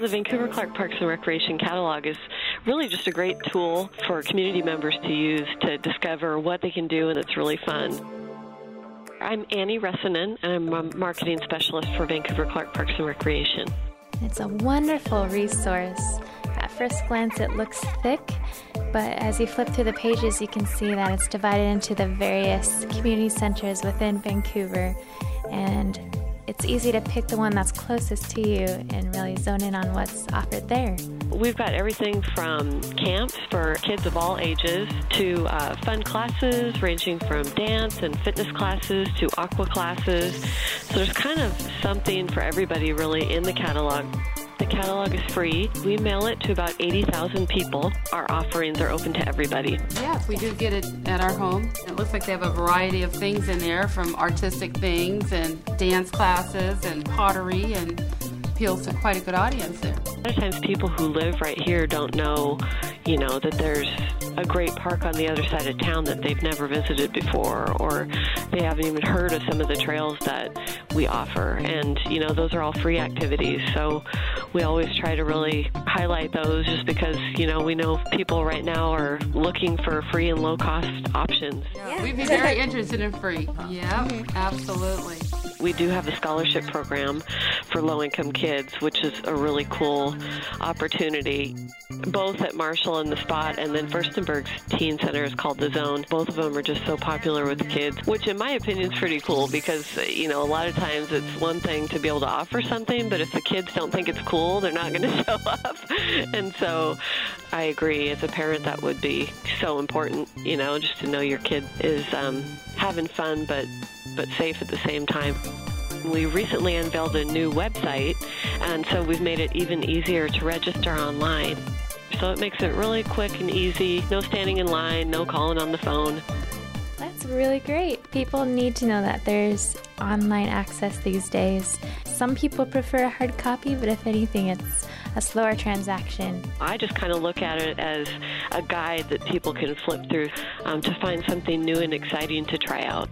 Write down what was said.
The Vancouver Clark Parks and Recreation catalog is really just a great tool for community members to use to discover what they can do, and it's really fun. I'm Annie Ressanen, and I'm a marketing specialist for Vancouver Clark Parks and Recreation. It's a wonderful resource. At first glance, it looks thick, but as you flip through the pages, you can see that it's divided into the various community centers within Vancouver, and it's easy to pick the one that's closest to you and really zone in on what's offered there. We've got everything from camps for kids of all ages to uh, fun classes ranging from dance and fitness classes to aqua classes. So there's kind of something for everybody really in the catalog. Catalog is free. We mail it to about 80,000 people. Our offerings are open to everybody. Yes, we do get it at our home. It looks like they have a variety of things in there from artistic things and dance classes and pottery and appeals to quite a good audience there. A lot of times people who live right here don't know, you know, that there's a great park on the other side of town that they've never visited before or they haven't even heard of some of the trails that we offer and you know those are all free activities so we always try to really highlight those just because you know we know people right now are looking for free and low cost options yeah. we'd be very interested in free yeah mm-hmm. absolutely we do have a scholarship program for low income kids, which is a really cool opportunity, both at Marshall and the Spot, and then Firstenburg's Teen Center is called The Zone. Both of them are just so popular with the kids, which in my opinion is pretty cool because, you know, a lot of times it's one thing to be able to offer something, but if the kids don't think it's cool, they're not going to show up. And so I agree. As a parent, that would be so important, you know, just to know your kid is um, having fun, but but safe at the same time. We recently unveiled a new website, and so we've made it even easier to register online. So it makes it really quick and easy. No standing in line, no calling on the phone. That's really great. People need to know that there's online access these days. Some people prefer a hard copy, but if anything, it's a slower transaction. I just kind of look at it as a guide that people can flip through um, to find something new and exciting to try out.